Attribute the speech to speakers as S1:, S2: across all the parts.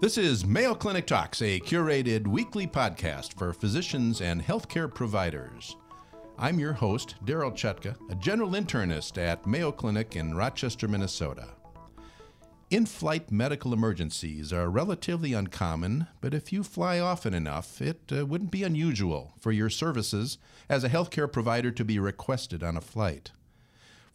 S1: This is Mayo Clinic Talks, a curated weekly podcast for physicians and healthcare providers. I'm your host, Darryl Chutka, a general internist at Mayo Clinic in Rochester, Minnesota. In flight medical emergencies are relatively uncommon, but if you fly often enough, it uh, wouldn't be unusual for your services as a healthcare provider to be requested on a flight.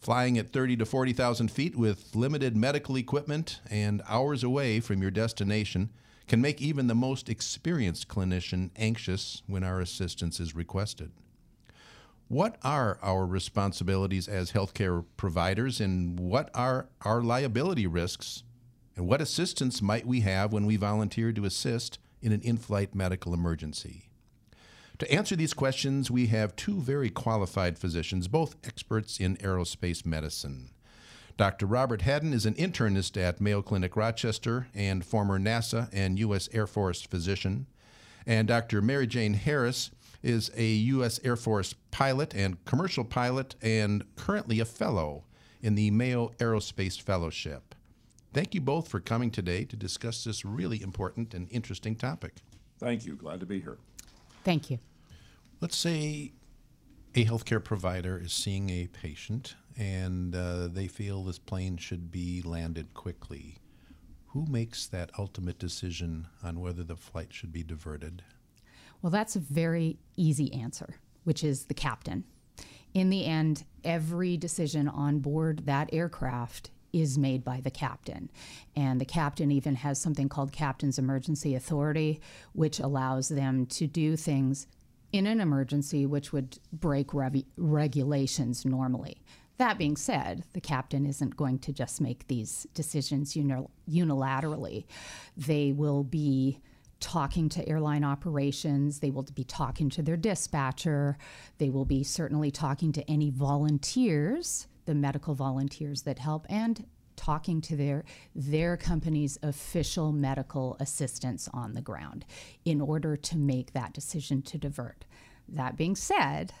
S1: Flying at 30 to 40,000 feet with limited medical equipment and hours away from your destination can make even the most experienced clinician anxious when our assistance is requested. What are our responsibilities as healthcare providers, and what are our liability risks? And what assistance might we have when we volunteer to assist in an in flight medical emergency? To answer these questions, we have two very qualified physicians, both experts in aerospace medicine. Dr. Robert Haddon is an internist at Mayo Clinic Rochester and former NASA and U.S. Air Force physician. And Dr. Mary Jane Harris is a U.S. Air Force pilot and commercial pilot and currently a fellow in the Mayo Aerospace Fellowship. Thank you both for coming today to discuss this really important and interesting topic.
S2: Thank you. Glad to be here.
S3: Thank you.
S1: Let's say a healthcare provider is seeing a patient and uh, they feel this plane should be landed quickly. Who makes that ultimate decision on whether the flight should be diverted?
S3: Well, that's a very easy answer, which is the captain. In the end, every decision on board that aircraft is made by the captain. And the captain even has something called Captain's Emergency Authority, which allows them to do things in an emergency which would break regulations normally. That being said, the captain isn't going to just make these decisions uni- unilaterally. They will be talking to airline operations, they will be talking to their dispatcher, they will be certainly talking to any volunteers the medical volunteers that help and talking to their their company's official medical assistants on the ground in order to make that decision to divert. That being said,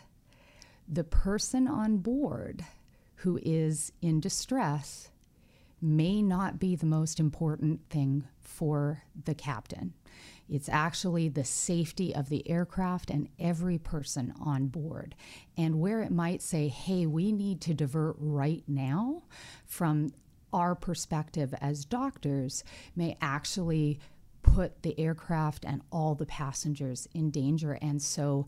S3: the person on board who is in distress may not be the most important thing for the captain. It's actually the safety of the aircraft and every person on board. And where it might say, hey, we need to divert right now, from our perspective as doctors, may actually put the aircraft and all the passengers in danger. And so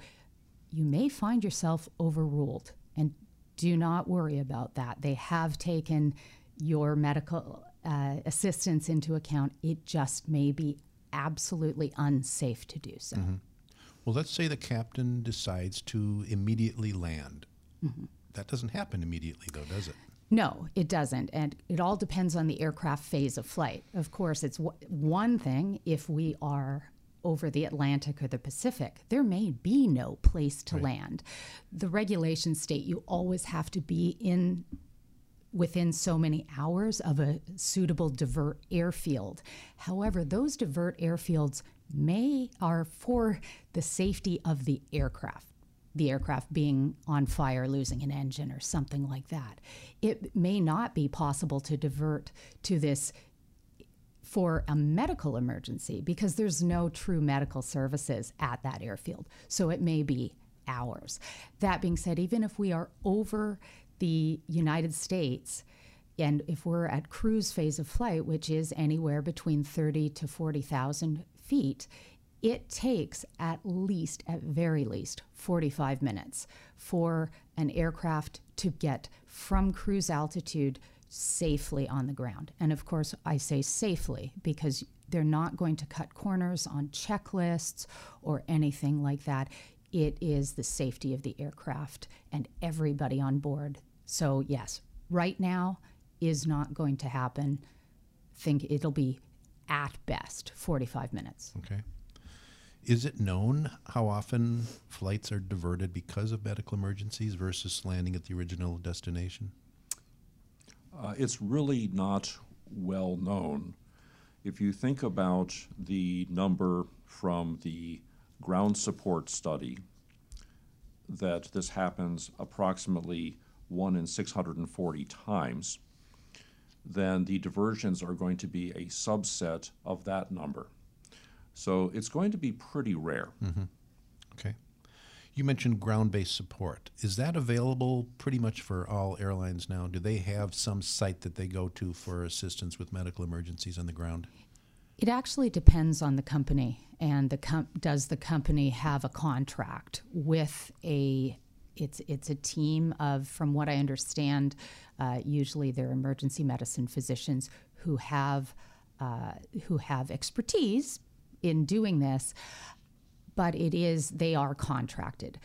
S3: you may find yourself overruled. And do not worry about that. They have taken your medical uh, assistance into account. It just may be absolutely unsafe to do so. Mm-hmm.
S1: Well, let's say the captain decides to immediately land. Mm-hmm. That doesn't happen immediately, though, does it?
S3: No, it doesn't. And it all depends on the aircraft phase of flight. Of course, it's w- one thing if we are over the Atlantic or the Pacific, there may be no place to right. land. The regulations state you always have to be in within so many hours of a suitable divert airfield. However, those divert airfields may are for the safety of the aircraft the aircraft being on fire, losing an engine, or something like that. It may not be possible to divert to this for a medical emergency because there's no true medical services at that airfield. So it may be hours. That being said, even if we are over the United States, and if we're at cruise phase of flight, which is anywhere between 30 to 40,000 feet, it takes at least, at very least, 45 minutes for an aircraft to get from cruise altitude safely on the ground. And of course, I say safely because they're not going to cut corners on checklists or anything like that. It is the safety of the aircraft and everybody on board so, yes, right now is not going to happen. Think it'll be at best 45 minutes.
S1: Okay. Is it known how often flights are diverted because of medical emergencies versus landing at the original destination?
S2: Uh, it's really not well known. If you think about the number from the ground support study, that this happens approximately 1 in 640 times, then the diversions are going to be a subset of that number. So it's going to be pretty rare.
S1: Okay. You mentioned ground based support. Is that available pretty much for all airlines now? Do they have some site that they go to for assistance with medical emergencies on the ground?
S3: It actually depends on the company, and the com- does the company have a contract with a? It's it's a team of, from what I understand, uh, usually they're emergency medicine physicians who have uh, who have expertise in doing this, but it is they are contracted.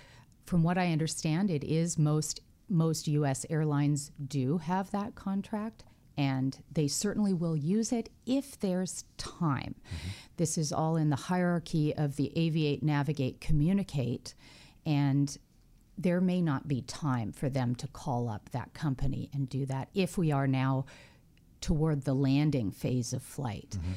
S3: From what I understand, it is most most U.S. airlines do have that contract and they certainly will use it if there's time. Mm-hmm. This is all in the hierarchy of the aviate, navigate, communicate, and there may not be time for them to call up that company and do that if we are now toward the landing phase of flight. Mm-hmm.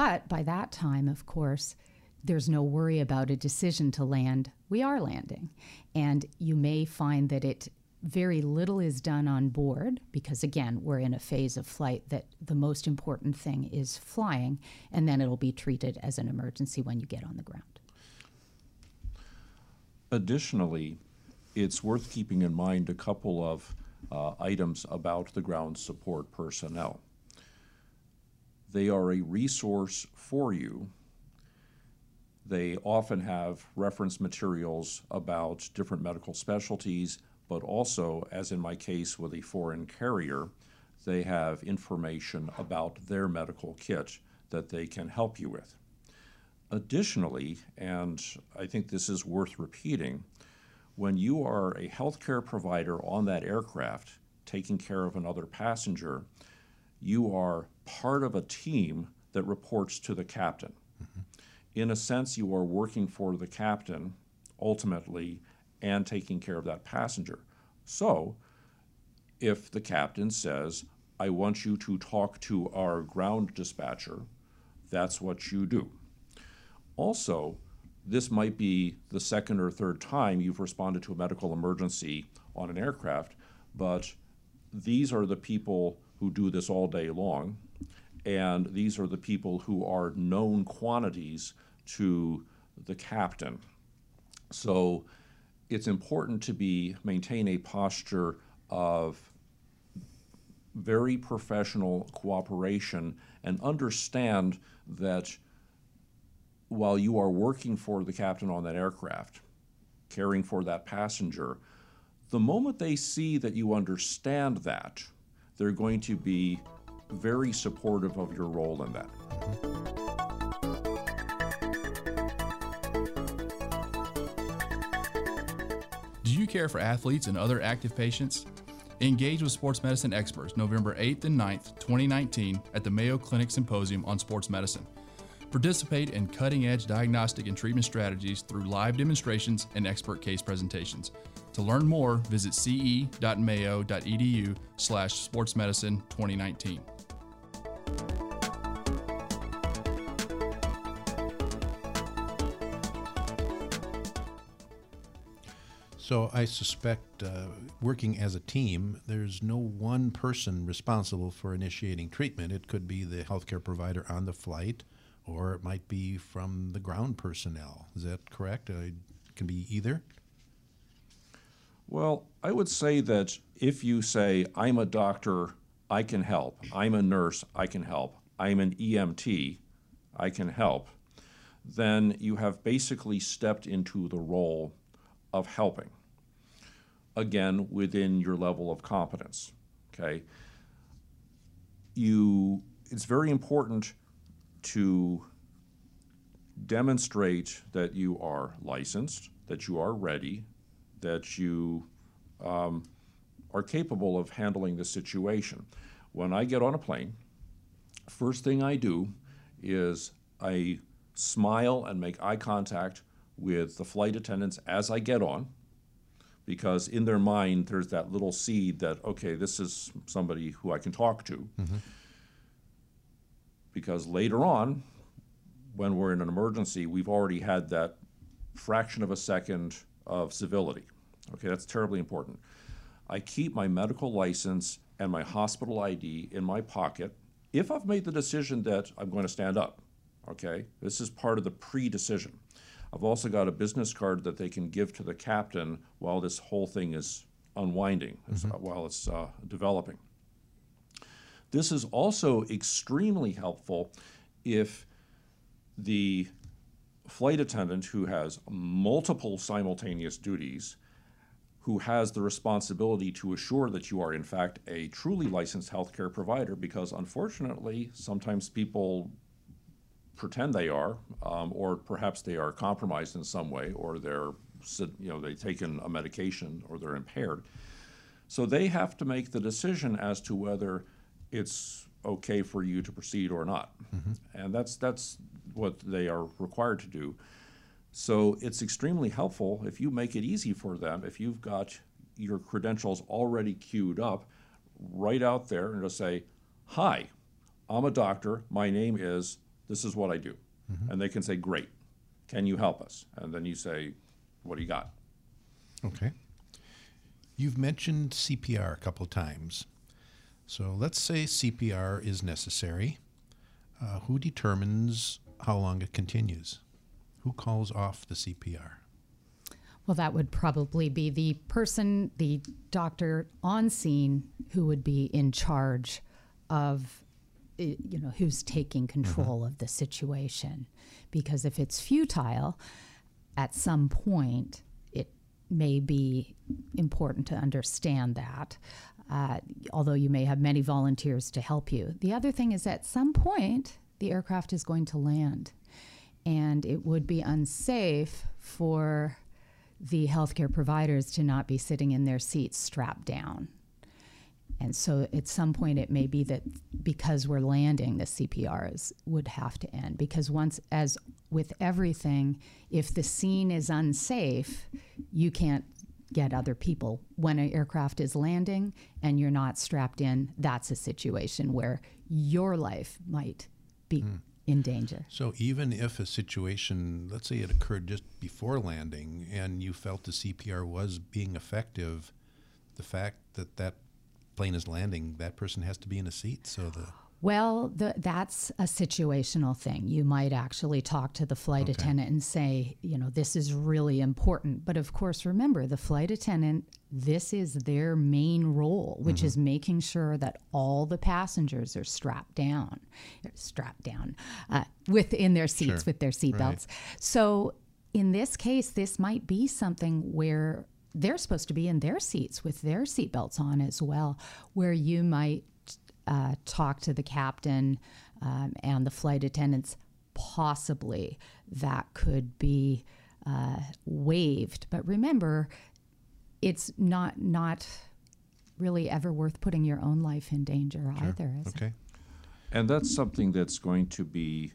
S3: But by that time, of course, there's no worry about a decision to land. We are landing. And you may find that it very little is done on board because again we're in a phase of flight that the most important thing is flying and then it'll be treated as an emergency when you get on the ground
S2: Additionally, it's worth keeping in mind a couple of uh, items about the ground support personnel. They are a resource for you. They often have reference materials about different medical specialties, but also, as in my case with a foreign carrier, they have information about their medical kit that they can help you with. Additionally, and I think this is worth repeating, when you are a healthcare provider on that aircraft taking care of another passenger, you are part of a team that reports to the captain. Mm-hmm. In a sense, you are working for the captain ultimately and taking care of that passenger. So, if the captain says, I want you to talk to our ground dispatcher, that's what you do. Also, this might be the second or third time you've responded to a medical emergency on an aircraft, but these are the people who do this all day long, and these are the people who are known quantities to the captain. So it's important to be maintain a posture of very professional cooperation and understand that while you are working for the captain on that aircraft, caring for that passenger, the moment they see that you understand that, they're going to be very supportive of your role in that.
S4: Do you care for athletes and other active patients? Engage with sports medicine experts November 8th and 9th, 2019, at the Mayo Clinic Symposium on Sports Medicine. Participate in cutting edge diagnostic and treatment strategies through live demonstrations and expert case presentations. To learn more, visit ce.mayo.edu slash sportsmedicine 2019.
S1: So I suspect, uh, working as a team, there's no one person responsible for initiating treatment. It could be the healthcare provider on the flight, or it might be from the ground personnel. Is that correct? Uh, it can be either.
S2: Well, I would say that if you say, I'm a doctor, I can help, I'm a nurse, I can help, I'm an EMT, I can help, then you have basically stepped into the role of helping. Again, within your level of competence. Okay? You it's very important to demonstrate that you are licensed, that you are ready, that you um, are capable of handling the situation. When I get on a plane, first thing I do is I smile and make eye contact with the flight attendants as I get on, because in their mind there's that little seed that, okay, this is somebody who I can talk to. Because later on, when we're in an emergency, we've already had that fraction of a second of civility. Okay, that's terribly important. I keep my medical license and my hospital ID in my pocket if I've made the decision that I'm going to stand up. Okay? This is part of the pre decision. I've also got a business card that they can give to the captain while this whole thing is unwinding, as- while it's uh, developing. This is also extremely helpful if the flight attendant who has multiple simultaneous duties, who has the responsibility to assure that you are, in fact, a truly licensed healthcare provider, because unfortunately, sometimes people pretend they are, um, or perhaps they are compromised in some way, or they're, you know, they've taken a medication or they're impaired. So they have to make the decision as to whether it's okay for you to proceed or not. Mm-hmm. And that's, that's what they are required to do. So it's extremely helpful if you make it easy for them, if you've got your credentials already queued up, right out there and just say, Hi, I'm a doctor. My name is, this is what I do. Mm-hmm. And they can say, Great. Can you help us? And then you say, What do you got?
S1: Okay. You've mentioned CPR a couple of times. So let's say CPR is necessary. Uh, who determines how long it continues? Who calls off the CPR?
S3: Well, that would probably be the person, the doctor on scene who would be in charge of, eh, you know, who's taking control of the situation. Because if it's futile, at some point, it may be important to understand that. Uh, although you may have many volunteers to help you. The other thing is at some point, the aircraft is going to land and it would be unsafe for the healthcare providers to not be sitting in their seats strapped down. And so at some point, it may be that because we're landing, the CPR is, would have to end. Because once, as with everything, if the scene is unsafe, you can't get other people. When an aircraft is landing and you're not strapped in, that's a situation where your life might be hmm. in danger.
S1: So even if a situation, let's say it occurred just before landing and you felt the CPR was being effective, the fact that that plane is landing, that person has to be in a seat. So the
S3: Well, the, that's a situational thing. You might actually talk to the flight attendant and say, you know, this is really important. But of course, remember, the flight attendant, this is their main role, which is making sure that all the passengers are strapped down, strapped down uh, within their seats
S1: Sure.
S3: with their seatbelts. So in this case, this might be something where they're supposed to be in their seats with their seatbelts on as well, where you might uh, talk to the captain um, and the flight attendants. Possibly that could be uh, waived, but remember, it's not not really ever worth putting your own life in danger either. Is it?
S1: okay,
S2: And that's something that's going to be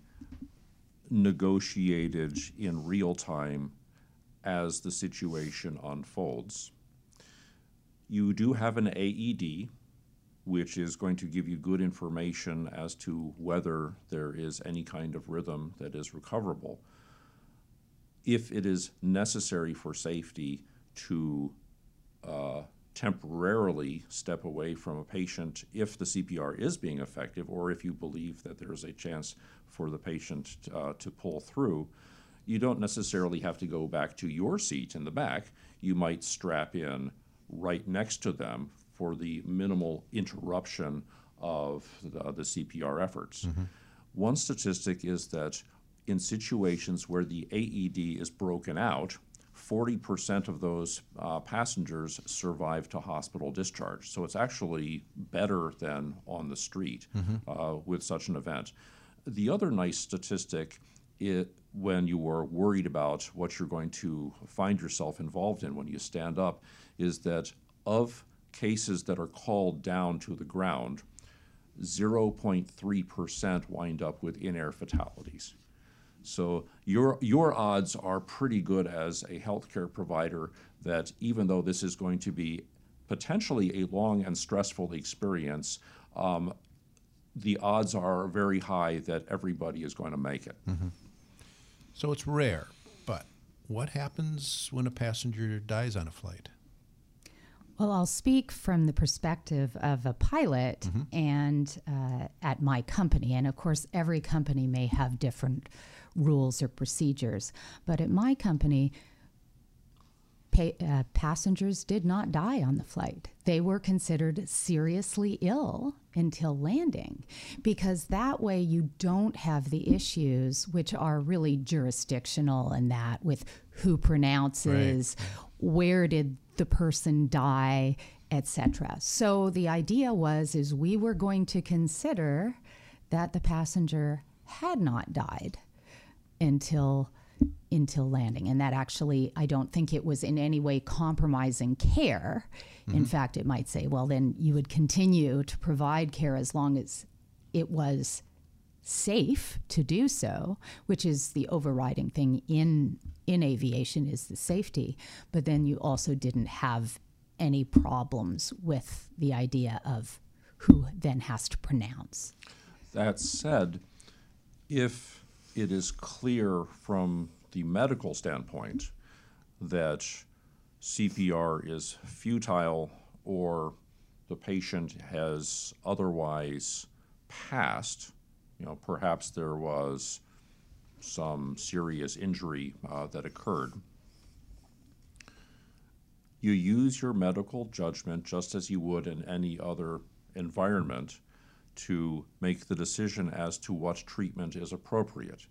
S2: negotiated in real time as the situation unfolds. You do have an AED, which is going to give you good information as to whether there is any kind of rhythm that is recoverable. If it is necessary for safety to uh, temporarily step away from a patient if the CPR is being effective, or if you believe that there is a chance for the patient uh, to pull through, you don't necessarily have to go back to your seat in the back. You might strap in right next to them for the minimal interruption of the, the CPR efforts. One statistic is that in situations where the AED is broken out, 40% of those uh, passengers survive to hospital discharge. So it's actually better than on the street uh, with such an event. The other nice statistic it, when you are worried about what you're going to find yourself involved in when you stand up is that of cases that are called down to the ground, 0.3% wind up with in air fatalities. So your your odds are pretty good as a healthcare provider that even though this is going to be potentially a long and stressful experience, um, the odds are very high that everybody is going to make it.
S1: so it's rare. But what happens when a passenger dies on a flight?
S3: Well, I'll speak from the perspective of a pilot and uh, at my company. And of course, every company may have different rules or procedures. But at my company, pa- uh, passengers did not die on the flight. They were considered seriously ill until landing because that way you don't have the issues which are really jurisdictional and that with who pronounces, where did the person die, etc. So the idea was is we were going to consider that the passenger had not died until until landing. And that actually i don't think it was in any way compromising care. In mm-hmm. fact it might say well then you would continue to provide care as long as it was safe to do so which is the overriding thing in in aviation is the safety. But then you also didn't have any problems with the idea of who then has to pronounce.
S2: That said, if it is clear from the medical standpoint that CPR is futile or the patient has otherwise passed, you know, perhaps there was some serious injury uh, that occurred, you use your medical judgment just as you would in any other environment to make the decision as to what treatment is appropriate.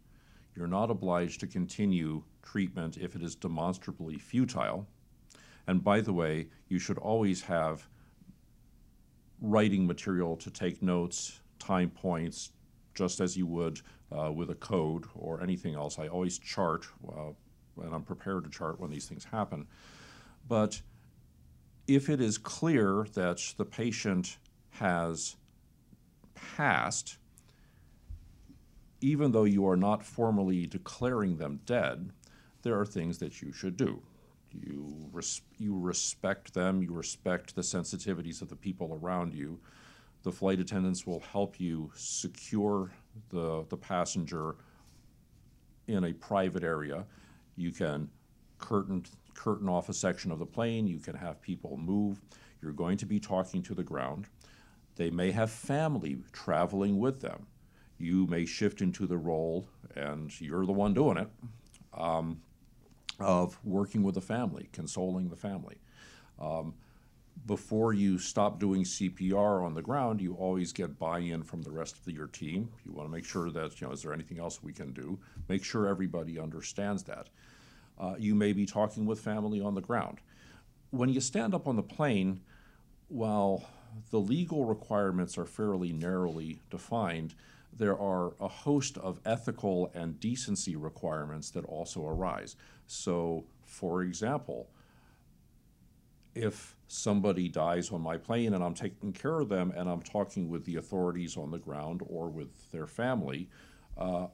S2: You're not obliged to continue treatment if it is demonstrably futile. And by the way, you should always have writing material to take notes, time points, just as you would uh, with a code or anything else. I always chart, uh, and I'm prepared to chart when these things happen. But if it is clear that the patient has passed, even though you are not formally declaring them dead, there are things that you should do. You, res- you respect them, you respect the sensitivities of the people around you. The flight attendants will help you secure the, the passenger in a private area. You can curtain, curtain off a section of the plane, you can have people move. You're going to be talking to the ground. They may have family traveling with them. You may shift into the role, and you're the one doing it, um, of working with the family, consoling the family. Um, before you stop doing CPR on the ground, you always get buy-in from the rest of the, your team. You want to make sure that, you know, is there anything else we can do? Make sure everybody understands that. Uh, you may be talking with family on the ground. When you stand up on the plane, while the legal requirements are fairly narrowly defined, there are a host of ethical and decency requirements that also arise. So, for example, if somebody dies on my plane and I'm taking care of them and I'm talking with the authorities on the ground or with their family, uh,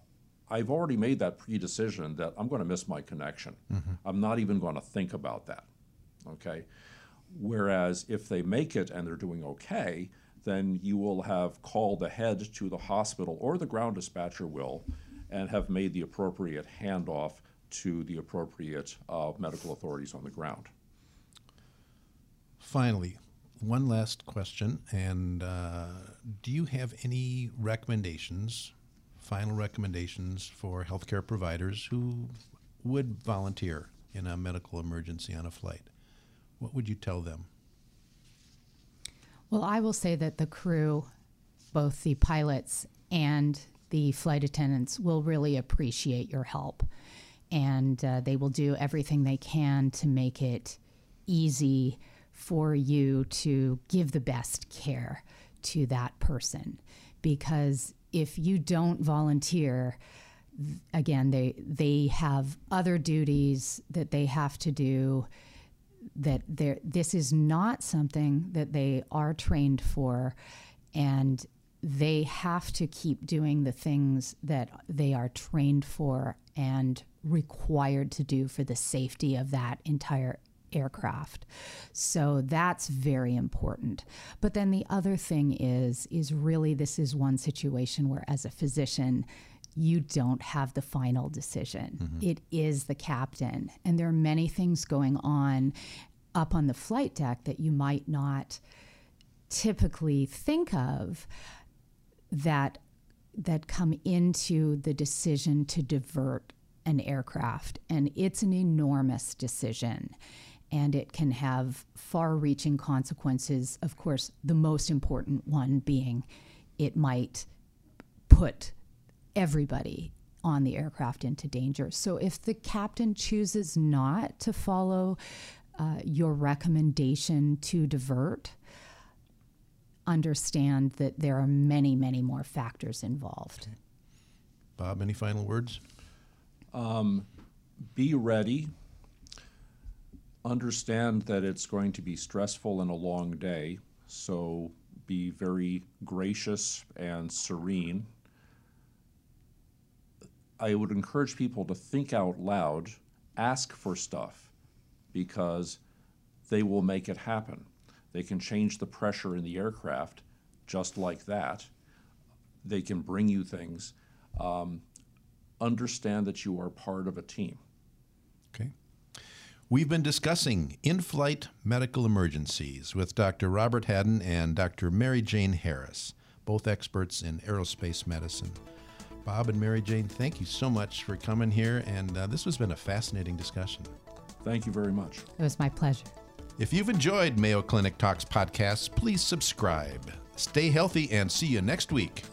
S2: I've already made that pre-decision that I'm going to miss my connection. I'm not even going to think about that. Okay. Whereas if they make it and they're doing okay, then you will have called ahead to the hospital or the ground dispatcher will and have made the appropriate handoff to the appropriate uh, medical authorities on the ground.
S1: Finally, one last question. And uh, do you have any recommendations, final recommendations for healthcare providers who would volunteer in a medical emergency on a flight? What would you tell them?
S3: Well, I will say that the crew, both the pilots and the flight attendants, will really appreciate your help. And uh, they will do everything they can to make it easy for you to give the best care to that person. Because if you don't volunteer, again, they, they have other duties that they have to do that this is not something that they are trained for and they have to keep doing the things that they are trained for and required to do for the safety of that entire aircraft. So that's very important. But then the other thing is is really this is one situation where as a physician you don't have the final decision. Mm-hmm. It is the captain and there are many things going on up on the flight deck that you might not typically think of that that come into the decision to divert an aircraft and it's an enormous decision and it can have far reaching consequences of course the most important one being it might put everybody on the aircraft into danger. So if the captain chooses not to follow uh, your recommendation to divert, understand that there are many, many more factors involved. Okay.
S1: Bob, any final words?
S2: Um, be ready. Understand that it's going to be stressful and a long day, so be very gracious and serene I would encourage people to think out loud, ask for stuff, because they will make it happen. They can change the pressure in the aircraft just like that. They can bring you things. Um, understand that you are part of a team.
S1: Okay. We've been discussing in flight medical emergencies with Dr. Robert Haddon and Dr. Mary Jane Harris, both experts in aerospace medicine. Bob and Mary Jane, thank you so much for coming here, and uh, this has been a fascinating discussion.
S2: Thank you very much.
S3: It was my pleasure.
S1: If you've enjoyed Mayo Clinic Talks podcasts, please subscribe. Stay healthy and see you next week.